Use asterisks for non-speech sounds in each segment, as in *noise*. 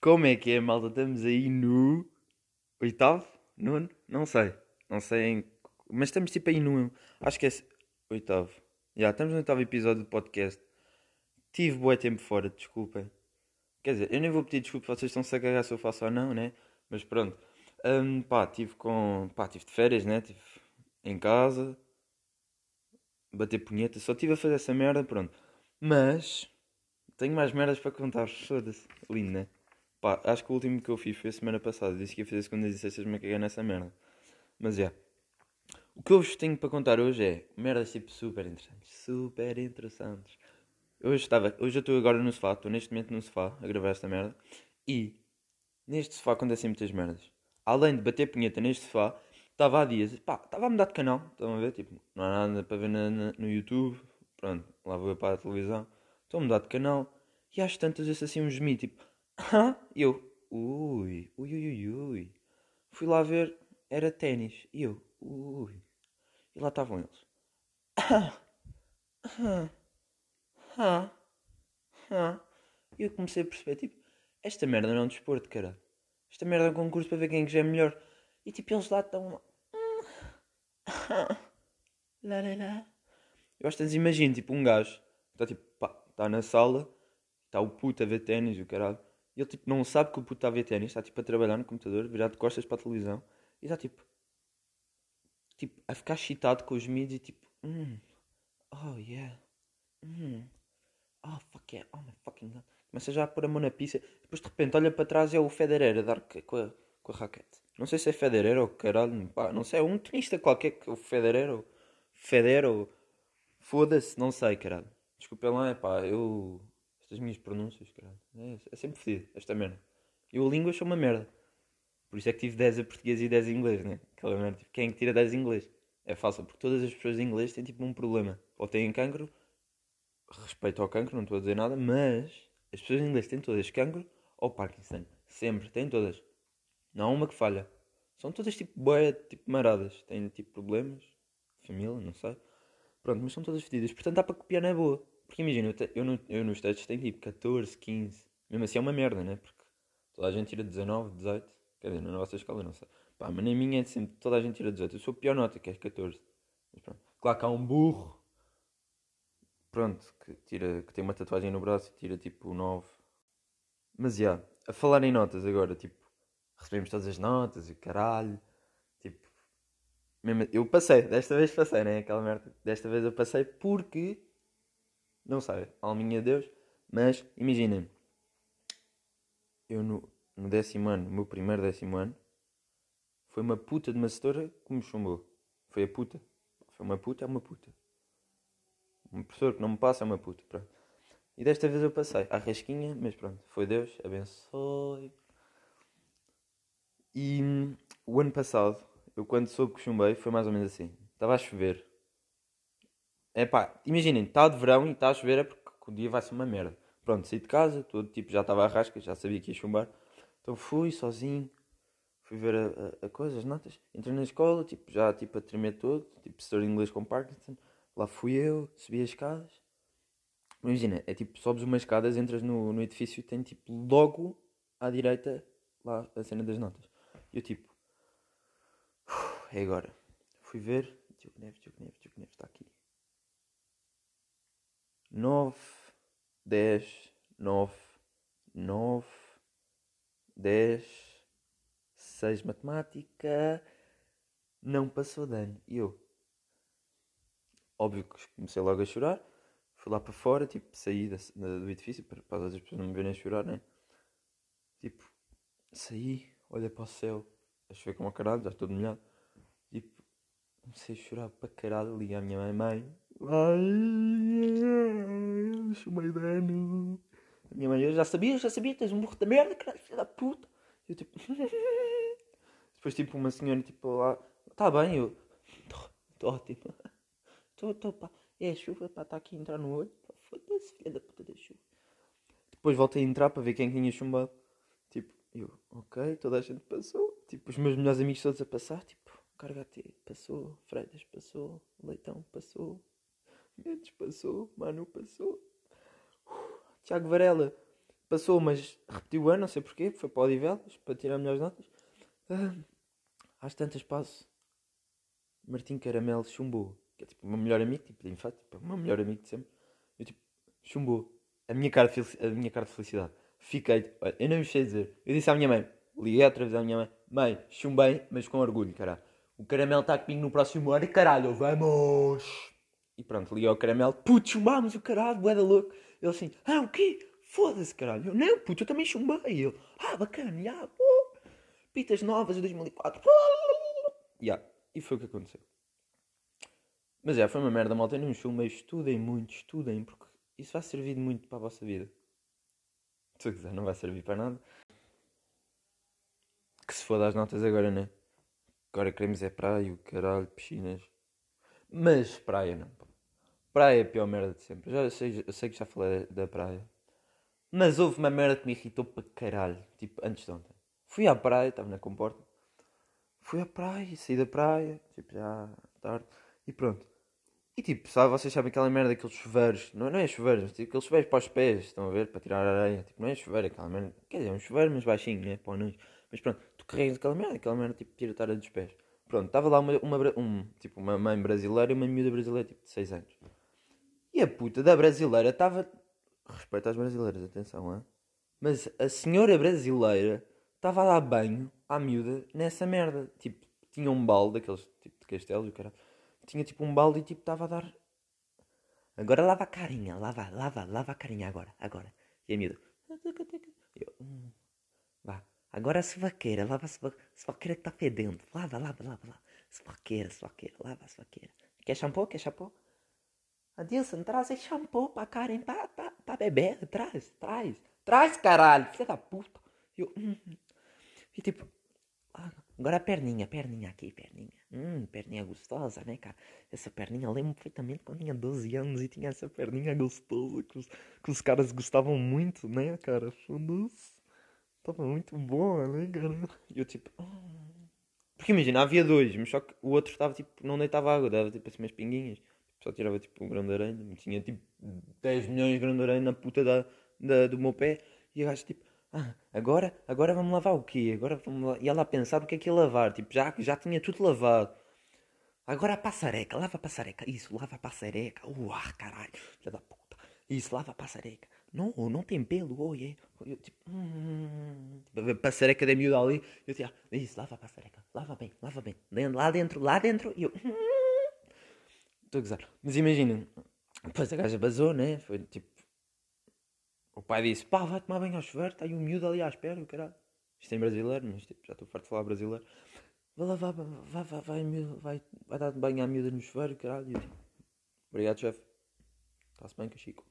Como é que é, malta? Estamos aí no oitavo? Nono? Não sei. Não sei em... Mas estamos tipo aí no... Acho que é oitavo. Já, estamos no oitavo episódio do podcast. Tive bué tempo fora, desculpem. Quer dizer, eu nem vou pedir desculpa, vocês estão-se a cagar se eu faço ou não, né? Mas pronto. Um, pá, tive com... Pá, tive de férias, né? Tive em casa. Bater punheta. Só tive a fazer essa merda, pronto. Mas... Tenho mais merdas para contar, *laughs* foda-se. Lindo, né? Pá, acho que o último que eu fiz foi a semana passada. Disse que ia fazer segundas e sextas, me caguei nessa merda. Mas é. O que eu vos tenho para contar hoje é merdas tipo super interessantes. Super interessantes. Hoje estava. Hoje eu estou agora no sofá, estou neste momento no sofá a gravar esta merda. E neste sofá acontecem muitas merdas. Além de bater punheta neste sofá, estava há dias, pá, estava a mudar de canal. Estão a ver? Tipo, não há nada para ver na, na, no YouTube. Pronto, lá vou eu para a televisão. Estou a mudar de canal. E às tantas eu assim um gemido, tipo, Hã? E eu, ui, ui, ui, ui. Fui lá ver, era ténis. E eu, ui. E lá estavam eles. *coughs* E eu comecei a perceber, tipo, esta merda não é um desporto, cara. Esta merda é um concurso para ver quem é já é melhor. E tipo, eles lá estão. *laughs* Lá, lá, lá. Eu às vezes imagino, tipo, um gajo está tipo, pá, está na sala, está o puto a ver ténis o caralho. E ele tipo não sabe que o puto está a ver ténis, está tipo a trabalhar no computador, virado de costas para a televisão, e está tipo, tipo a ficar excitado com os mids e tipo, hum, oh yeah, hum, oh fuck yeah, oh my fucking god. Começa já a pôr a mão na pista, depois de repente olha para trás e é o Federer a dar com a, com a raquete. Não sei se é Federer ou caralho, pá, não sei, é um tenista qualquer, que o Federer ou Federer ou foda-se, não sei, caralho. Desculpem lá, é pá, eu estas minhas pronúncias, caralho. É, é sempre fedido, esta merda. Eu a língua sou uma merda. Por isso é que tive 10 a português e 10 a inglês, né? Aquela merda. Tipo, quem é que tira 10 a inglês? É fácil, porque todas as pessoas de inglês têm tipo um problema. Ou têm cancro, respeito ao cancro, não estou a dizer nada, mas as pessoas de inglês têm todas cancro ou Parkinson. Sempre, têm todas. Não há uma que falha. São todas tipo boé, tipo maradas. Têm tipo problemas, família, não sei. Pronto, mas são todas fedidas. Portanto dá para copiar na boa. Porque imagina, eu, te, eu, no, eu nos testes tenho tipo 14, 15. Mesmo assim é uma merda, né? Porque toda a gente tira 19, 18. Quer dizer, na nossa escola não sei. Pá, mas na minha é sempre toda a gente tira 18. Eu sou a pior nota, que é 14. Mas pronto. Claro que há um burro. Pronto, que, tira, que tem uma tatuagem no braço e tira tipo 9. Mas já, yeah, a falar em notas agora, tipo, recebemos todas as notas e caralho. Tipo, mesmo, eu passei, desta vez passei, né? Aquela merda. Desta vez eu passei porque não sei, alminha Deus. Mas imaginem, eu no, no décimo ano, no meu primeiro décimo ano, foi uma puta de uma setora que me chumbou. Foi a puta. Foi uma puta, é uma puta. Um professor que não me passa é uma puta. Pronto. E desta vez eu passei à rasquinha, mas pronto, foi Deus, abençoe. E hum, o ano passado, eu quando soube que chumbei, foi mais ou menos assim. Estava a chover. É pá, imaginem, está de verão e está a chover é porque o dia vai ser uma merda. Pronto, saí de casa, todo tipo já estava a rasca, já sabia que ia chumbar. Então fui sozinho, fui ver a, a, a coisa, as notas. Entrei na escola, tipo, já tipo a tremer todo, tipo professor de inglês com Parkinson. Lá fui eu, subi as escadas. Imagina, é tipo, sobes umas escadas, entras no, no edifício e tem tipo logo à direita lá a cena das notas. E eu tipo, é agora. Fui ver, Diogo Neves, Diogo Neves, Diogo Neves está aqui. 9, 10, 9, 9, 10, 6 matemática, não passou de ano. E eu, óbvio que comecei logo a chorar, fui lá para fora, tipo, saí da, da, do edifício para, para as outras pessoas não me verem chorar, né? Tipo, saí, olhei para o céu, a chover como a caralho, já estou molhado. Tipo, comecei a chorar para caralho, liguei à minha mãe, mãe, Ai, de ano. A minha mãe, eu já sabia, já sabia, tens um burro da merda, caralho, filha da puta. Eu tipo. *laughs* Depois, tipo, uma senhora, tipo, lá, tá bem, eu. Tô ótimo. *laughs* Tô, tô, pá. É a chuva, pá, tá aqui a entrar no olho. Foda-se, filha da puta da chuva. Depois voltei a entrar para ver quem tinha chumbado. Tipo, eu, ok, toda a gente passou. Tipo, os meus melhores amigos todos a passar. Tipo, Cargate passou, Freitas passou, Leitão passou, Mendes passou, Manu passou. Uh, Tiago Varela Passou, mas repetiu o ano, não sei porquê, foi para o Odivelas, para tirar melhores notas. Ah, às tantas passo. Martim Caramelo chumbou. Que é tipo o meu melhor amigo, tipo de infância, tipo, o meu melhor amigo de sempre. Eu tipo, chumbou. A minha cara de, a minha cara de felicidade. Fiquei, olha, eu não me sei dizer. Eu disse à minha mãe, liguei vez à minha mãe, mãe, chumbei, mas com orgulho, caralho. O caramelo está comigo no próximo ano caralho, vamos! E pronto, liguei ao caramelo, puto, chumbámos o caralho, bué da louco. Ele assim, ah, o quê? Foda-se, caralho. Eu, não, puto, eu também chumbei. Ele, ah, bacana, já. Pitas novas de 2004. Ya, e foi o que aconteceu. Mas é, foi uma merda, malta. Não chumbem, estudem muito, estudem, porque isso vai servir de muito para a vossa vida. Se quiser, não vai servir para nada. Que se foda as notas agora, né? Agora queremos é praia, o caralho, piscinas. Mas praia não. Praia é a pior merda de sempre. Já sei, eu sei que já falei da praia. Mas houve uma merda que me irritou para caralho. Tipo, antes de ontem. Fui à praia, estava na comporta. Fui à praia, saí da praia. Tipo, já tarde. E pronto. E tipo, sabe, vocês sabem aquela merda, aqueles chuveiros. Não, não é chuveiros, mas tipo, aqueles chuveiros para os pés. Estão a ver? Para tirar a areia. Tipo, não é chuveiro, é aquela merda. Quer dizer, é um chuveiro, mas baixinho, né? Para o. Mas pronto, tu carregas aquela merda, aquela merda tipo, tira a tara dos pés. Pronto, estava lá uma, uma, um, tipo, uma mãe brasileira e uma miúda brasileira, tipo, de 6 anos. E a puta da brasileira estava. Respeito às brasileiras, atenção, hein? Mas a senhora brasileira estava a dar banho à miúda nessa merda. Tipo, tinha um balde, daqueles tipo de castelo o caralho. Tinha tipo um balde e tipo estava a dar. Agora lava a carinha, lava, lava, lava a carinha agora, agora. E a miúda. Eu, hum, vá. Agora a sovaqueira, lava a sova- sovaqueira que está fedendo. Lava, lava, lava, lava. Sovaqueira, sovaqueira, lava a sovaqueira. Quer shampoo? Quer shampoo? Adilson, traz aí shampoo pra Karen, pra, pra, pra beber. Traz, traz. Traz, caralho, filha da puta. Eu, hum. E tipo, ah, agora a perninha, perninha aqui, perninha. Hum, perninha gostosa, né, cara? Essa perninha, eu lembro perfeitamente quando tinha 12 anos e tinha essa perninha gostosa que os, que os caras gostavam muito, né, cara? Foda-se. Tava muito boa, né, cara? E eu tipo, ah. Porque imagina, havia dois, mas só que o outro estava tipo, não deitava água, dava tipo assim umas pinguinhas. Só tirava tipo um grão de aranha, tinha tipo 10 milhões de grão de aranha na puta da, da- do meu pé. E o gajo tipo, ah, agora, agora vamos lavar o quê? Agora vamos. E ela a pensar o que é que ia lavar, tipo, já, já tinha tudo lavado. Agora a passareca, lava a passareca. Isso, lava a passareca. Uau, caralho, filha da puta. Isso, lava a passareca. Não, não tem pelo, oi, é. Eu, tipo, hum, tipo, ver a passareca da miúda ali. Eu tipo, isso, lava a passareca. Lava bem, lava bem. Lá dentro, lá dentro. E eu, hum. Estou a gozar. Mas imagina, depois a gaja basou, né? Foi tipo. O pai disse: pá, vai tomar banho ao chuveiro, está aí um miúdo ali à espera, o caralho. Isto é em brasileiro, mas tipo, já estou farto de falar brasileiro. Vai lá, vai, vai, vai, vai, vai, vai dar banho à miúda no chuveiro, caralho. Eu tipo, obrigado, chefe. Está-se bem, Cachico.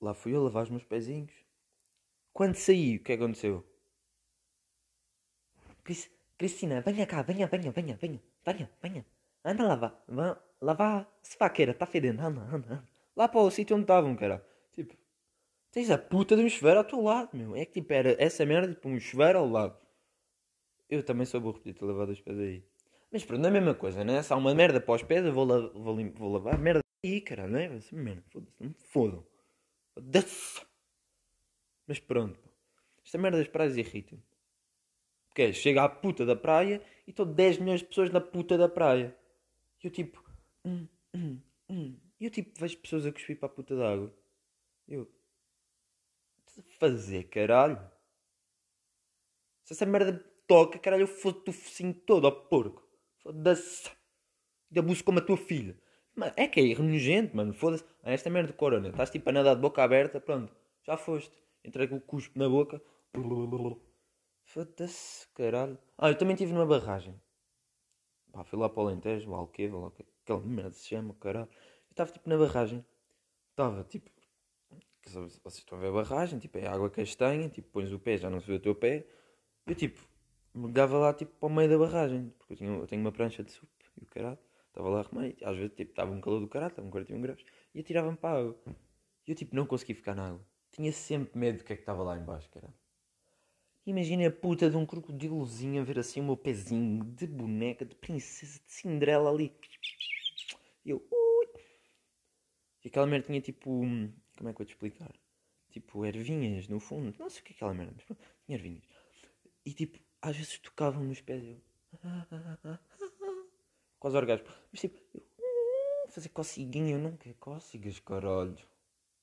Lá fui eu lavar os meus pezinhos. Quando saí, o que aconteceu? Cris- Cristina, venha cá, venha, venha, venha, venha, venha, venha. Anda lavar, vá, lavar a sovaqueira, está fedendo, anda, anda, anda. Lá para o sítio onde estavam, cara. Tipo, tens a puta de um chuveiro ao teu lado, meu. É que tipo, era essa merda, tipo, um chuveiro ao lado. Eu também sou burro, podia ter lavado os pés aí. Mas pronto, é a mesma coisa, né? Se há uma merda para os pés, eu vou, la vou, vou lavar merda aí, cara, não é? Ser merda, foda-se, não me fodam. Mas pronto, pá. Esta merda das praias irrita-me. Porque é, chega à puta da praia e estão 10 milhões de pessoas na puta da praia. E eu tipo, hum, hum, hum. Eu tipo, vejo pessoas a cuspir para a puta da água. Eu, fazer, caralho? Se essa merda toca, caralho, eu fodo-te o focinho todo, ó porco. Foda-se. Ainda abuso como a tua filha. Mano, é que é nojento, mano. Foda-se. Esta merda de corona. Estás tipo a nadar de boca aberta, pronto. Já foste. Entrei com o cuspo na boca. Foda-se, caralho. Ah, eu também estive numa barragem. Pá, fui lá para o Alentejo, o Alqueva, lá, que aquela merda se chama, caralho. Eu estava tipo na barragem. Estava tipo. Vocês estão a ver a barragem, tipo, é água castanha, tipo, pões o pé, já não se vê o teu pé. Eu tipo, mergulhava lá tipo para o meio da barragem, porque eu, tinha, eu tenho uma prancha de sup e o caralho. Estava lá a remar e às vezes tipo, estava um calor do caralho, estavam 41 graus, e atirava-me para a água. E eu tipo, não conseguia ficar na água. Tinha sempre medo do que é que estava lá embaixo, caralho. Imagina a puta de um crocodilozinho a ver assim o meu pezinho de boneca, de princesa, de Cinderela ali. E eu, ui. E aquela merda tinha tipo. Como é que eu vou te explicar? tipo ervinhas no fundo. Não sei o que é aquela merda, mas pronto, tinha ervinhas. E tipo, às vezes tocavam nos pés eu. *laughs* Quase orgasmo. Mas tipo, eu, hum, fazer cociguinha, eu não quero cócegas, caralho.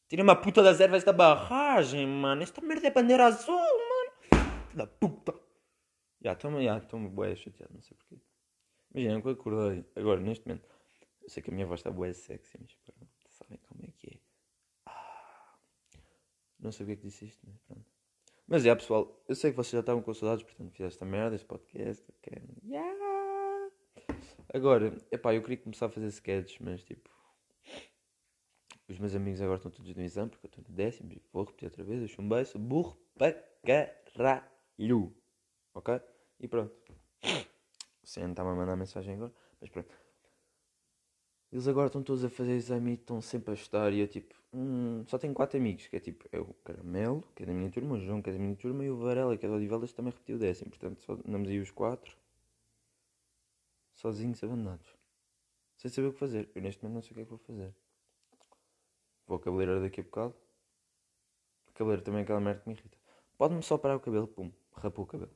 Tira-me a puta das ervas da barragem, mano. Esta merda é bandeira azul, mano. Da puta. Já, estou-me, já, estou-me bué chateado, não sei porquê. Imagina, que eu acordei, agora, neste momento, eu sei que a minha voz está bué sexy, mas pronto, sabem como é que é. Ah, não sei o que é que disse isto, mas pronto. Mas é, pessoal, eu sei que vocês já estavam com saudades, portanto, fiz esta merda, este podcast, ok? Yeah! Agora, epá, eu queria começar a fazer sketches, mas tipo... Os meus amigos agora estão todos no exame, porque eu estou no décimo, e vou repetir outra vez, eu sou um beijo, burro para caralho. Ok? E pronto. O Senhor está-me a mandar mensagem agora, mas pronto. Eles agora estão todos a fazer exame e estão sempre a estudar. E eu, tipo, hum, só tenho quatro amigos: que é tipo, é o Caramelo, que é da minha turma, o João, que é da minha turma, e o Varela, que é da Odivelas, também repetiu décimo. Portanto, só andamos aí os quatro, sozinhos, abandonados, sem saber o que fazer. Eu, neste momento, não sei o que é que vou fazer. Vou ao cabeleireiro daqui a bocado. O também é aquela merda que me irrita. Pode-me só parar o cabelo, pum, rapou o cabelo.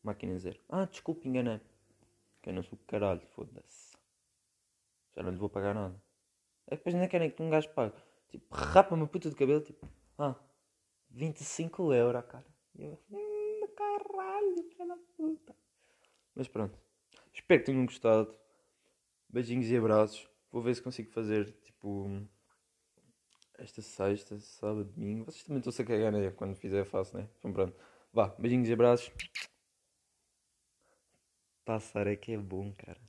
Máquina zero. Ah, desculpe, enganei. Que eu não sou caralho, foda-se. Já não lhe vou pagar nada. É que depois ainda querem que um gajo pague. Tipo, rapa-me a puta de cabelo, tipo, ah, 25 euros, cara. E eu, hum, caralho, da puta. Mas pronto. Espero que tenham gostado. Beijinhos e abraços. Vou ver se consigo fazer, tipo, esta sexta, sábado, domingo. Vocês também estão-se a cagar, né? Quando fizer, faço, né? Então pronto. Vá, beijinhos e abraços. Passar é que é bom, cara.